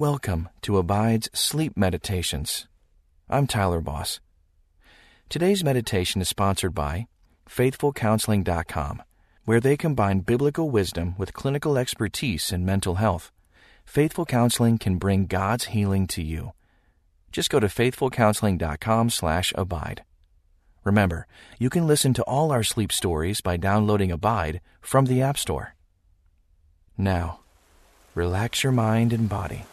Welcome to Abide's Sleep Meditations. I'm Tyler Boss. Today's meditation is sponsored by FaithfulCounseling.com, where they combine biblical wisdom with clinical expertise in mental health. Faithful Counseling can bring God's healing to you. Just go to faithfulcounseling.com/abide. Remember, you can listen to all our sleep stories by downloading Abide from the App Store. Now, relax your mind and body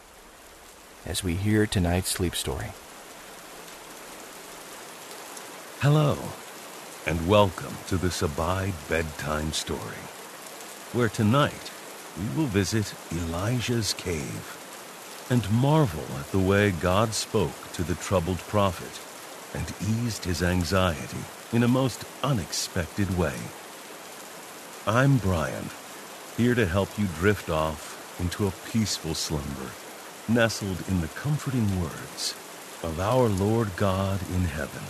as we hear tonight's sleep story. Hello, and welcome to this Abide Bedtime Story, where tonight we will visit Elijah's cave and marvel at the way God spoke to the troubled prophet and eased his anxiety in a most unexpected way. I'm Brian, here to help you drift off into a peaceful slumber nestled in the comforting words of our Lord God in heaven,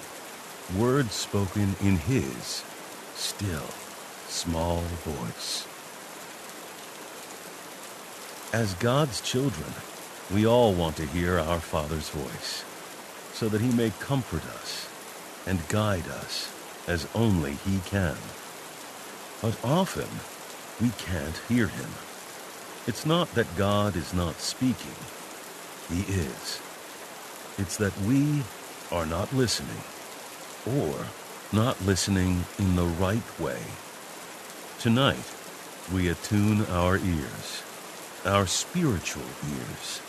words spoken in His still, small voice. As God's children, we all want to hear our Father's voice, so that He may comfort us and guide us as only He can. But often, we can't hear Him. It's not that God is not speaking he is. It's that we are not listening, or not listening in the right way. Tonight, we attune our ears, our spiritual ears,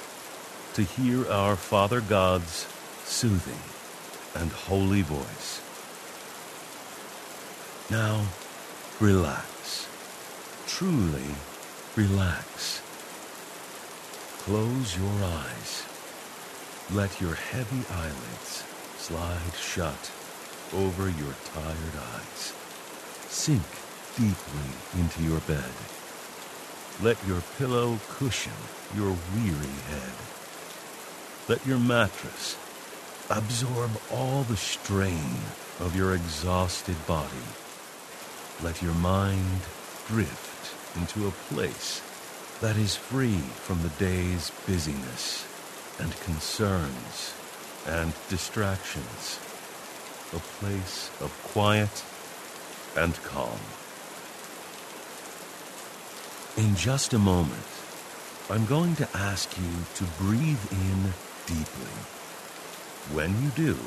to hear our Father God's soothing and holy voice. Now, relax. Truly relax. Close your eyes. Let your heavy eyelids slide shut over your tired eyes. Sink deeply into your bed. Let your pillow cushion your weary head. Let your mattress absorb all the strain of your exhausted body. Let your mind drift into a place that is free from the day's busyness and concerns and distractions, a place of quiet and calm. In just a moment, I'm going to ask you to breathe in deeply. When you do,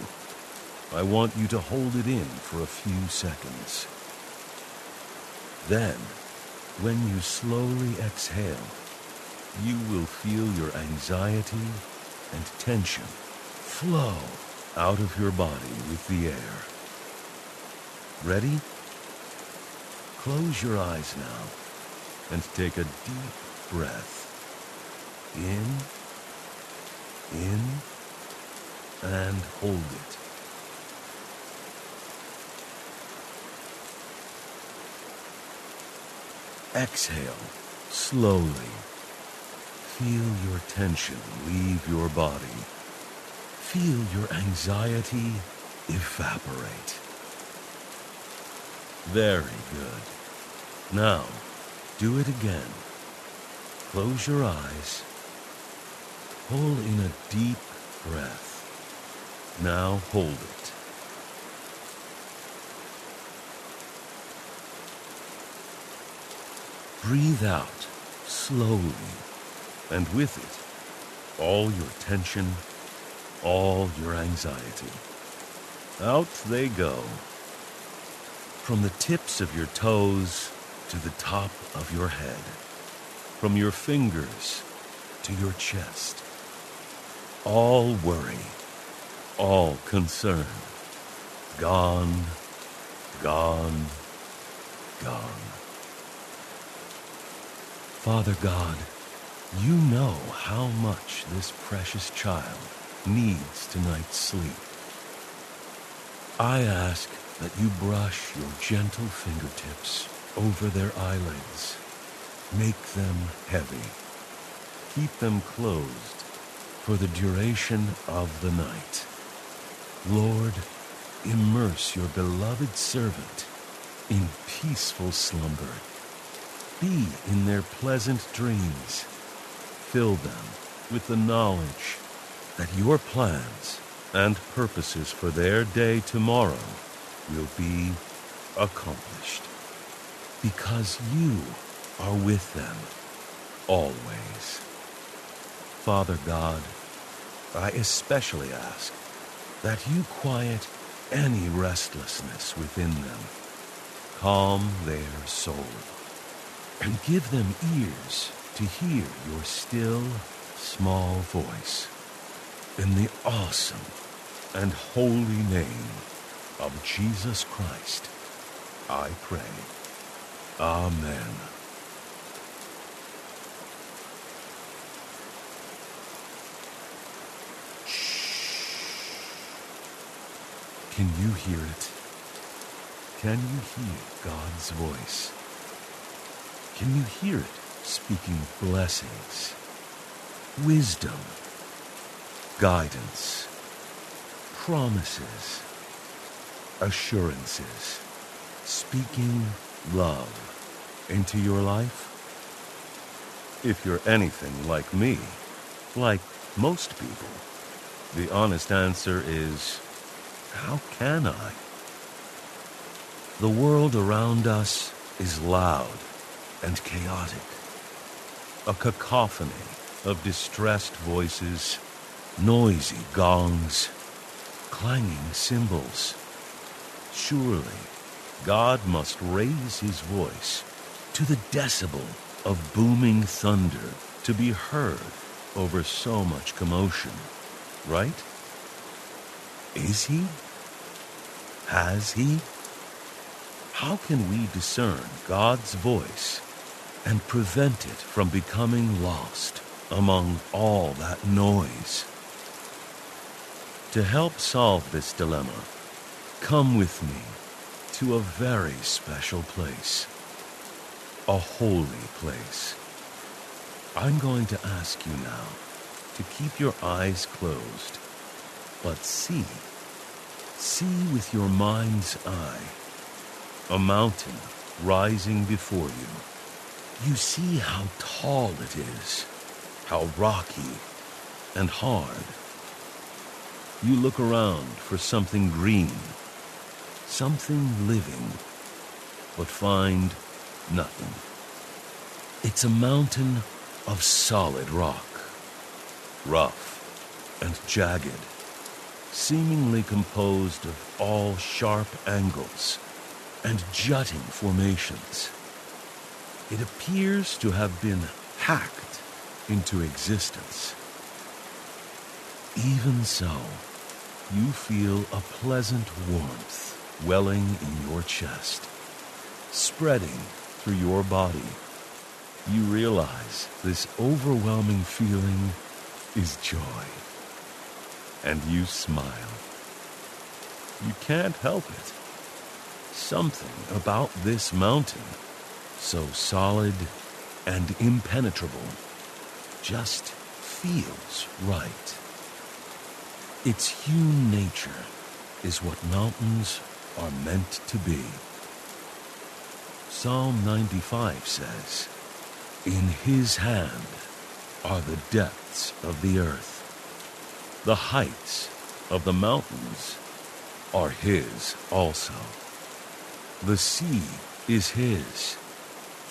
I want you to hold it in for a few seconds. Then, when you slowly exhale, you will feel your anxiety and tension flow out of your body with the air. Ready? Close your eyes now and take a deep breath. In, in, and hold it. Exhale slowly. Feel your tension leave your body. Feel your anxiety evaporate. Very good. Now, do it again. Close your eyes. Pull in a deep breath. Now hold it. Breathe out slowly, and with it, all your tension, all your anxiety. Out they go. From the tips of your toes to the top of your head. From your fingers to your chest. All worry, all concern. Gone, gone, gone. Father God, you know how much this precious child needs tonight's sleep. I ask that you brush your gentle fingertips over their eyelids. Make them heavy. Keep them closed for the duration of the night. Lord, immerse your beloved servant in peaceful slumber be in their pleasant dreams. Fill them with the knowledge that your plans and purposes for their day tomorrow will be accomplished because you are with them always. Father God, I especially ask that you quiet any restlessness within them, calm their soul, and give them ears to hear your still, small voice. In the awesome and holy name of Jesus Christ, I pray. Amen. Can you hear it? Can you hear God's voice? Can you hear it speaking blessings, wisdom, guidance, promises, assurances, speaking love into your life? If you're anything like me, like most people, the honest answer is how can I? The world around us is loud and chaotic. A cacophony of distressed voices, noisy gongs, clanging cymbals. Surely, God must raise his voice to the decibel of booming thunder to be heard over so much commotion, right? Is he? Has he? How can we discern God's voice and prevent it from becoming lost among all that noise? To help solve this dilemma, come with me to a very special place, a holy place. I'm going to ask you now to keep your eyes closed but see. See with your mind's eye a mountain rising before you. You see how tall it is, how rocky and hard. You look around for something green, something living, but find nothing. It's a mountain of solid rock, rough and jagged seemingly composed of all sharp angles and jutting formations. It appears to have been hacked into existence. Even so, you feel a pleasant warmth welling in your chest, spreading through your body. You realize this overwhelming feeling is joy and you smile. You can't help it. Something about this mountain, so solid and impenetrable, just feels right. Its hewn nature is what mountains are meant to be. Psalm 95 says, In his hand are the depths of the earth. The heights of the mountains are his also. The sea is his,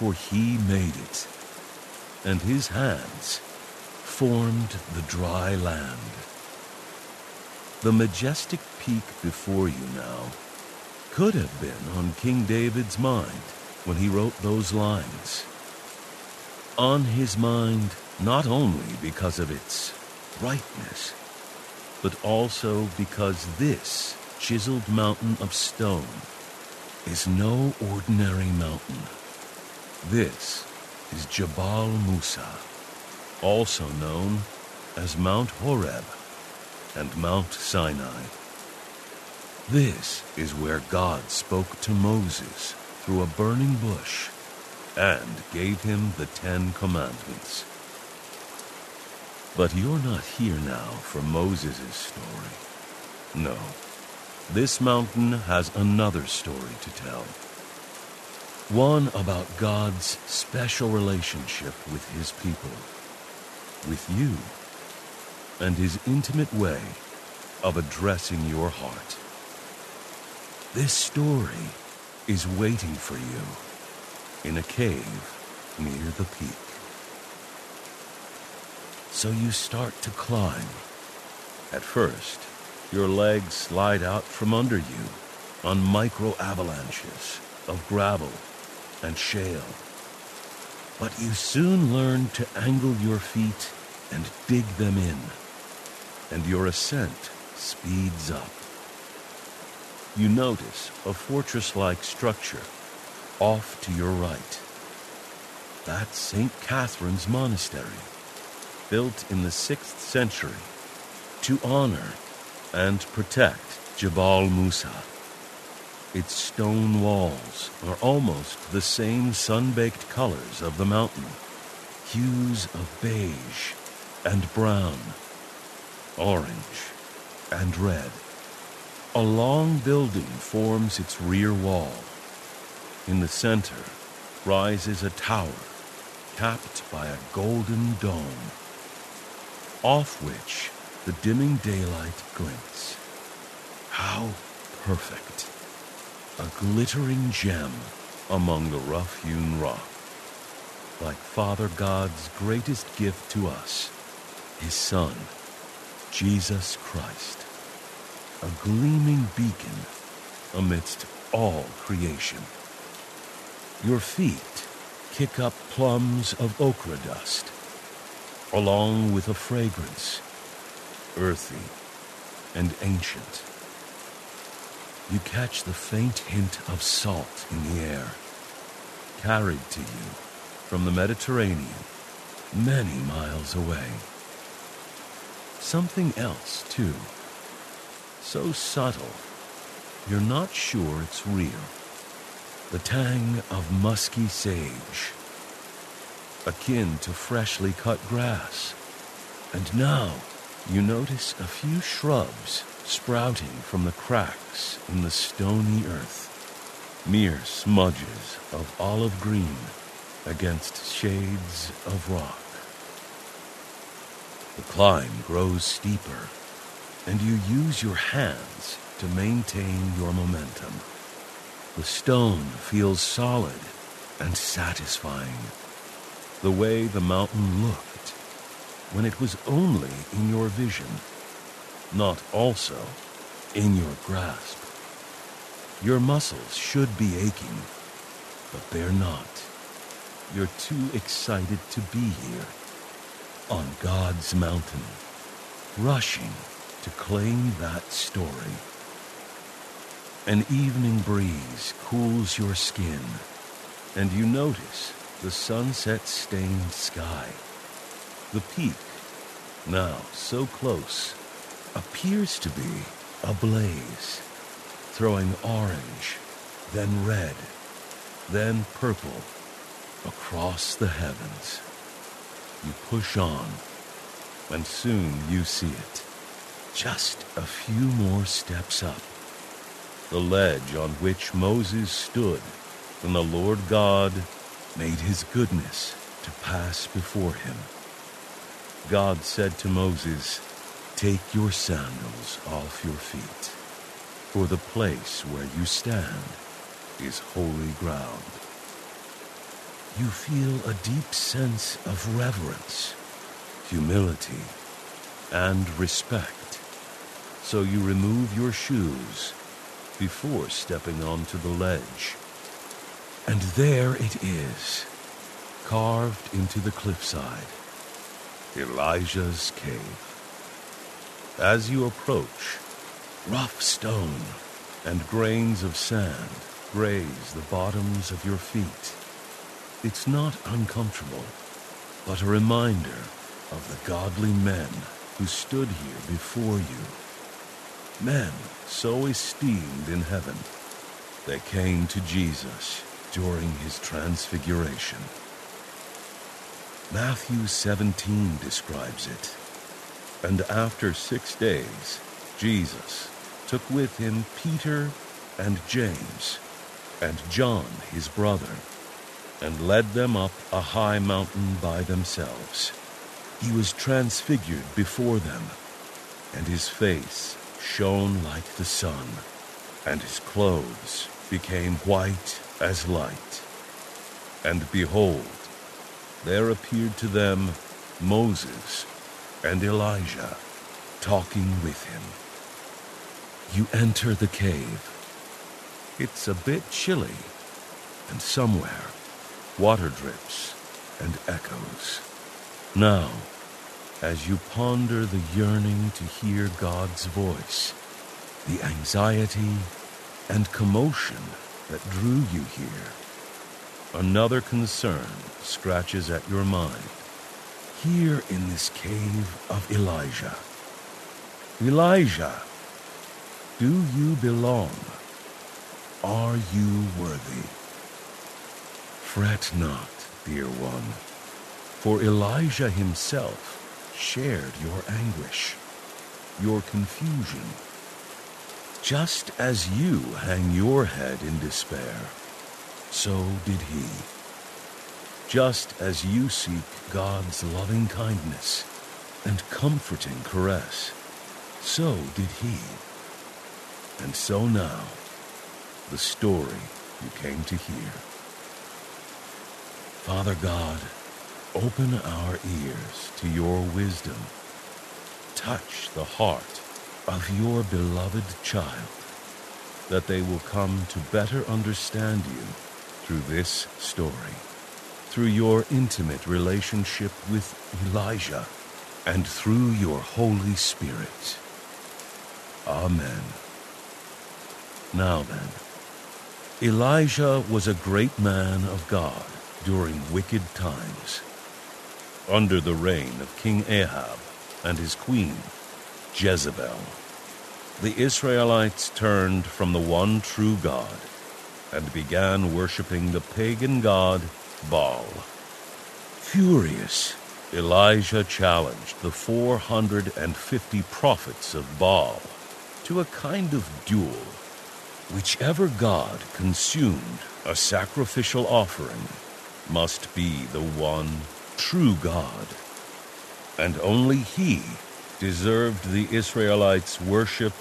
for he made it, and his hands formed the dry land. The majestic peak before you now could have been on King David's mind when he wrote those lines. On his mind, not only because of its brightness, but also because this chiseled mountain of stone is no ordinary mountain. This is Jabal Musa, also known as Mount Horeb and Mount Sinai. This is where God spoke to Moses through a burning bush and gave him the Ten Commandments. But you're not here now for Moses' story. No. This mountain has another story to tell. One about God's special relationship with his people, with you and his intimate way of addressing your heart. This story is waiting for you in a cave near the peak. So you start to climb. At first, your legs slide out from under you on micro avalanches of gravel and shale. But you soon learn to angle your feet and dig them in, and your ascent speeds up. You notice a fortress like structure off to your right. That's St. Catherine's Monastery, built in the 6th century to honor and protect Jabal Musa. Its stone walls are almost the same sun-baked colors of the mountain, hues of beige and brown, orange and red. A long building forms its rear wall. In the center rises a tower capped by a golden dome, off which the dimming daylight glints. How perfect! A glittering gem among the rough-hewn rock. Like Father God's greatest gift to us, His Son, Jesus Christ. A gleaming beacon amidst all creation. Your feet kick up plums of ochre dust, along with a fragrance, earthy and ancient. You catch the faint hint of salt in the air, carried to you from the Mediterranean many miles away. Something else, too, so subtle you're not sure it's real. The tang of musky sage, akin to freshly cut grass. And now you notice a few shrubs sprouting from the cracks in the stony earth, mere smudges of olive green against shades of rock. The climb grows steeper, and you use your hands to maintain your momentum. The stone feels solid and satisfying, the way the mountain looked when it was only in your vision, not also in your grasp. Your muscles should be aching, but they're not. You're too excited to be here, on God's mountain, rushing to claim that story. An evening breeze cools your skin, and you notice the sunset-stained sky. The peak, now so close, appears to be ablaze, throwing orange, then red, then purple across the heavens. You push on, and soon you see it. Just a few more steps up. The ledge on which Moses stood when the Lord God made his goodness to pass before him. God said to Moses, Take your sandals off your feet, for the place where you stand is holy ground. You feel a deep sense of reverence, humility, and respect. So you remove your shoes before stepping onto the ledge. And there it is, carved into the cliffside. Elijah's cave. As you approach, rough stone and grains of sand graze the bottoms of your feet. It's not uncomfortable, but a reminder of the godly men who stood here before you men so esteemed in heaven. They came to Jesus during his transfiguration. Matthew 17 describes it. And after six days, Jesus took with him Peter and James and John his brother, and led them up a high mountain by themselves. he was transfigured before them, and his face shone like the sun, and his clothes became white as light. And behold, there appeared to them Moses and Elijah talking with him. You enter the cave. It's a bit chilly, and somewhere water drips and echoes. Now, as you ponder the yearning to hear God's voice, the anxiety and commotion that drew you here, another concern scratches at your mind. Here in this cave of Elijah. Elijah, do you belong? Are you worthy? Fret not, dear one, for Elijah himself shared your anguish, your confusion. Just as you hang your head in despair, so did he. Just as you seek God's loving kindness and comforting caress, so did he. And so now, the story you came to hear. Father God, Open our ears to your wisdom. Touch the heart of your beloved child, that they will come to better understand you through this story, through your intimate relationship with Elijah, and through your Holy Spirit. Amen. Now then, Elijah was a great man of God during wicked times under the reign of King Ahab and his queen, Jezebel. The Israelites turned from the one true God and began worshiping the pagan god Baal. Furious, Elijah challenged the 450 prophets of Baal to a kind of duel. Whichever god consumed a sacrificial offering must be the one true God, and only He deserved the Israelites' worship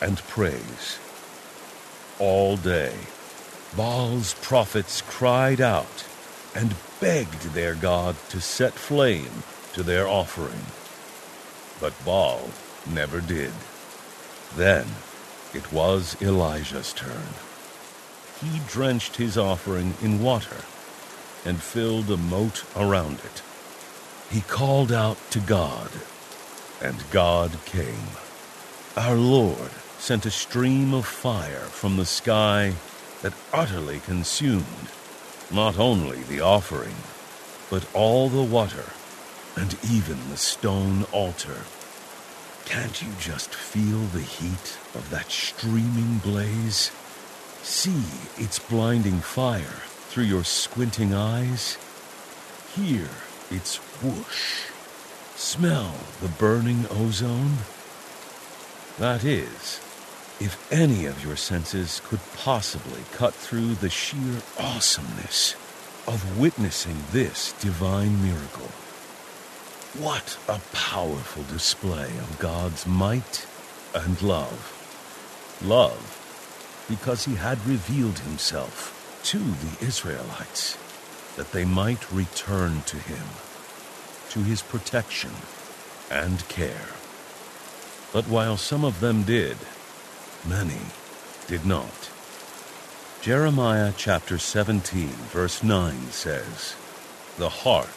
and praise. All day, Baal's prophets cried out and begged their God to set flame to their offering. But Baal never did. Then it was Elijah's turn. He drenched his offering in water and filled a moat around it. He called out to God, and God came. Our Lord sent a stream of fire from the sky that utterly consumed not only the offering, but all the water and even the stone altar. Can't you just feel the heat of that streaming blaze? See its blinding fire through your squinting eyes. Hear its whoosh. Smell the burning ozone. That is, if any of your senses could possibly cut through the sheer awesomeness of witnessing this divine miracle. What a powerful display of God's might and love. Love, because he had revealed himself to the Israelites, that they might return to him, to his protection and care. But while some of them did, many did not. Jeremiah chapter 17, verse 9 says, The heart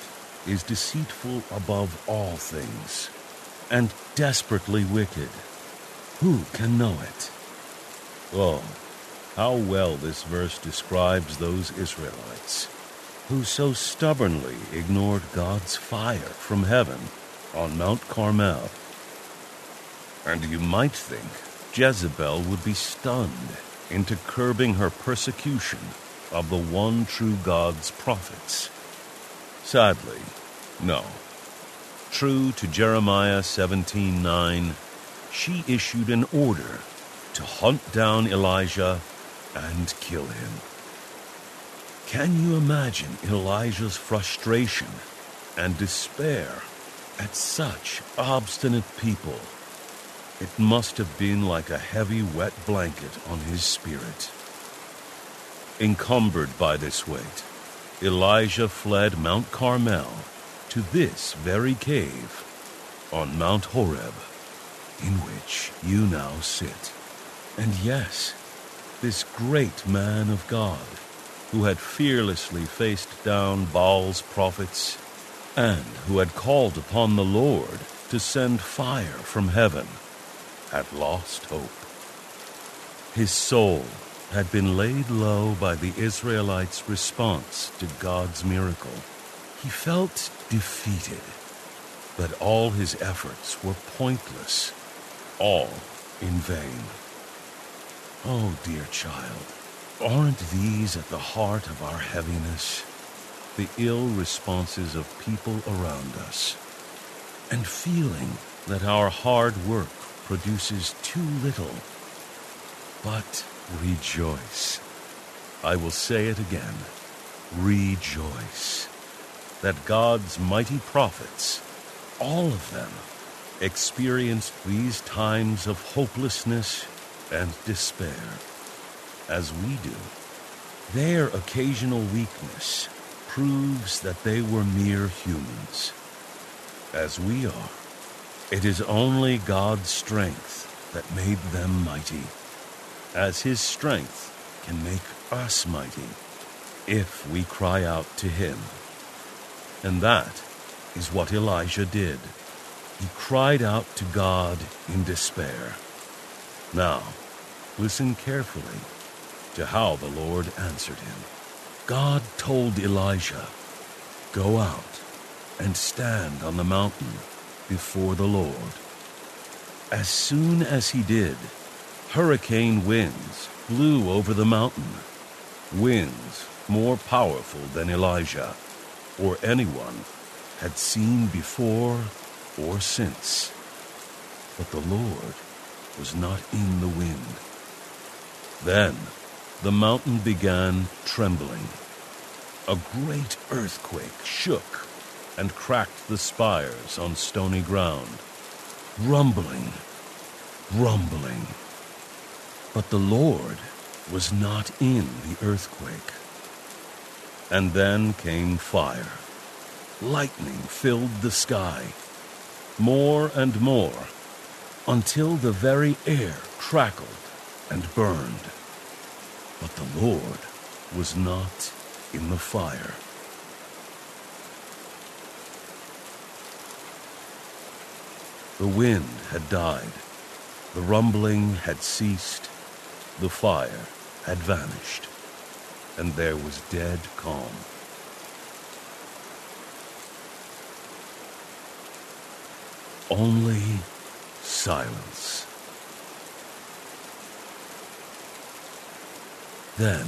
is deceitful above all things, and desperately wicked. Who can know it? Oh, how well this verse describes those Israelites who so stubbornly ignored God's fire from heaven on Mount Carmel. And you might think Jezebel would be stunned into curbing her persecution of the one true God's prophets. Sadly, no. True to Jeremiah 17:9, she issued an order to hunt down Elijah and kill him. Can you imagine Elijah's frustration and despair at such obstinate people, it must have been like a heavy, wet blanket on his spirit. Encumbered by this weight, Elijah fled Mount Carmel to this very cave on Mount Horeb, in which you now sit. And yes, this great man of God, who had fearlessly faced down Baal's prophets, and who had called upon the Lord to send fire from heaven, had lost hope. His soul had been laid low by the Israelites' response to God's miracle. He felt defeated, but all his efforts were pointless, all in vain. Oh, dear child, aren't these at the heart of our heaviness? The ill responses of people around us, and feeling that our hard work produces too little. But rejoice. I will say it again. Rejoice. That God's mighty prophets, all of them, experienced these times of hopelessness and despair, as we do. Their occasional weakness proves that they were mere humans, as we are. It is only God's strength that made them mighty, as His strength can make us mighty if we cry out to Him. And that is what Elijah did. He cried out to God in despair. Now, listen carefully to how the Lord answered him. God told Elijah, Go out and stand on the mountain before the Lord. As soon as he did, hurricane winds blew over the mountain, winds more powerful than Elijah or anyone had seen before or since. But the Lord was not in the wind. Then the mountain began trembling. A great earthquake shook and cracked the spires on stony ground. Rumbling, rumbling. But the Lord was not in the earthquake. And then came fire. Lightning filled the sky, more and more, until the very air crackled and burned. But the Lord was not in the fire. The wind had died, the rumbling had ceased, the fire had vanished, and there was dead calm. Only silence. Then,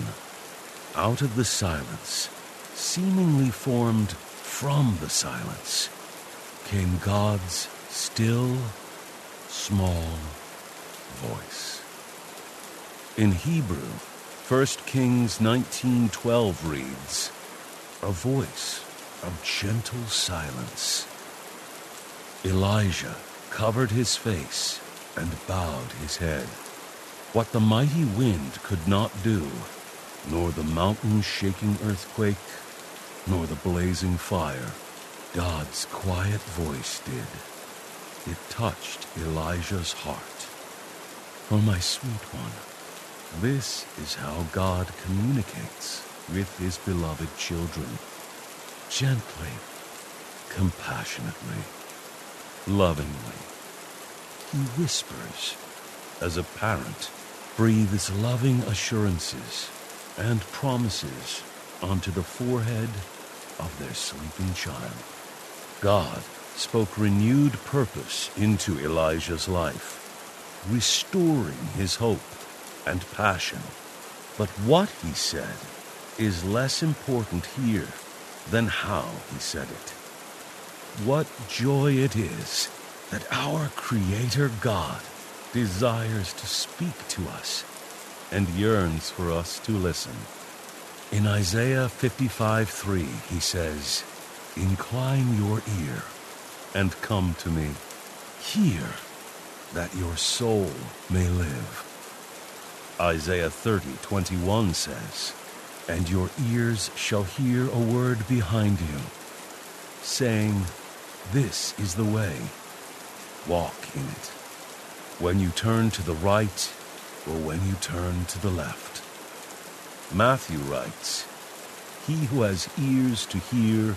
out of the silence, seemingly formed from the silence, came God's still, small voice. In Hebrew, 1 Kings 19:12 reads, "A voice of gentle silence." Elijah covered his face and bowed his head. What the mighty wind could not do, nor the mountain shaking earthquake, nor the blazing fire, God's quiet voice did. It touched Elijah's heart. Oh, my sweet one, this is how God communicates with his beloved children. Gently, compassionately, lovingly. He whispers as a parent breathes loving assurances and promises onto the forehead of their sleeping child. God spoke renewed purpose into Elijah's life, restoring his hope and passion. But what he said is less important here than how he said it. What joy it is that our Creator God desires to speak to us and yearns for us to listen. In Isaiah 55 3, he says, Incline your ear, and come to me. Hear, that your soul may live. Isaiah 30, 21 says, And your ears shall hear a word behind you, saying, This is the way, walk in it. When you turn to the right, or when you turn to the left. Matthew writes, He who has ears to hear,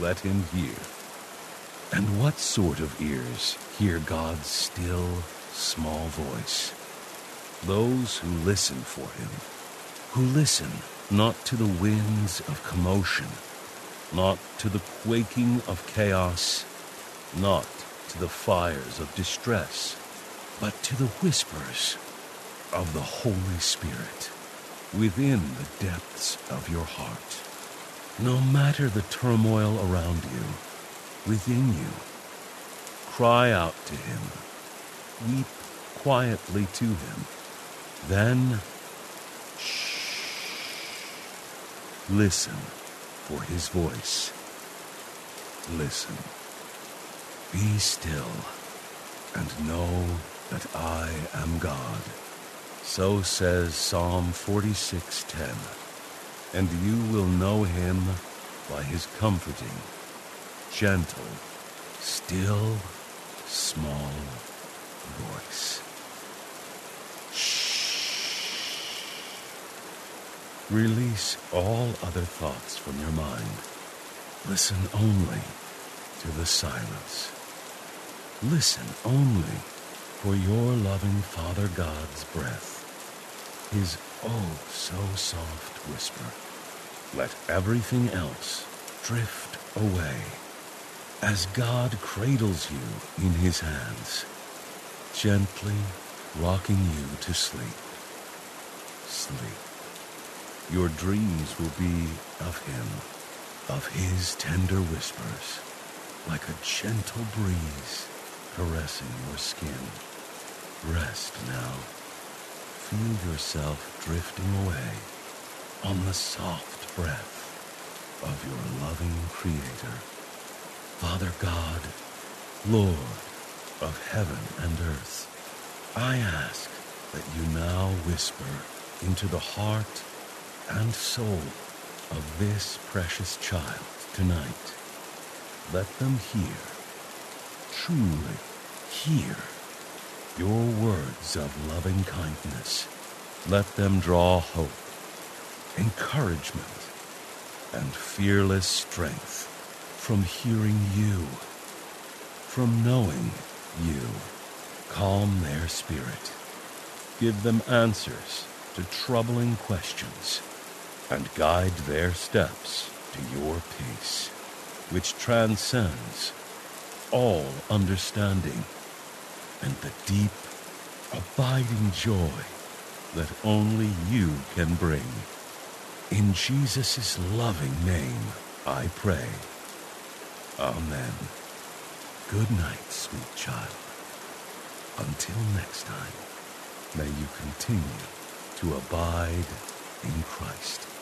let him hear. And what sort of ears hear God's still, small voice? Those who listen for him, who listen not to the winds of commotion, not to the quaking of chaos, not to the fires of distress, but to the whispers of the Holy Spirit within the depths of your heart. No matter the turmoil around you, within you, cry out to Him, weep quietly to Him, then shh, listen for His voice. Listen. Be still and know that I am God. So says Psalm 46:10. And you will know him by his comforting, gentle, still, small voice. Release all other thoughts from your mind. Listen only to the silence. Listen only for your loving Father God's breath his oh so soft whisper. Let everything else drift away as God cradles you in his hands, gently rocking you to sleep. Sleep. Your dreams will be of him, of his tender whispers, like a gentle breeze caressing your skin. Rest now feel yourself drifting away on the soft breath of your loving Creator. Father God, Lord of heaven and earth, I ask that you now whisper into the heart and soul of this precious child tonight. Let them hear, truly hear your words of loving kindness. Let them draw hope, encouragement, and fearless strength from hearing you, from knowing you. Calm their spirit. Give them answers to troubling questions and guide their steps to your peace, which transcends all understanding and the deep, abiding joy that only you can bring. In Jesus' loving name, I pray. Amen. Good night, sweet child. Until next time, may you continue to abide in Christ.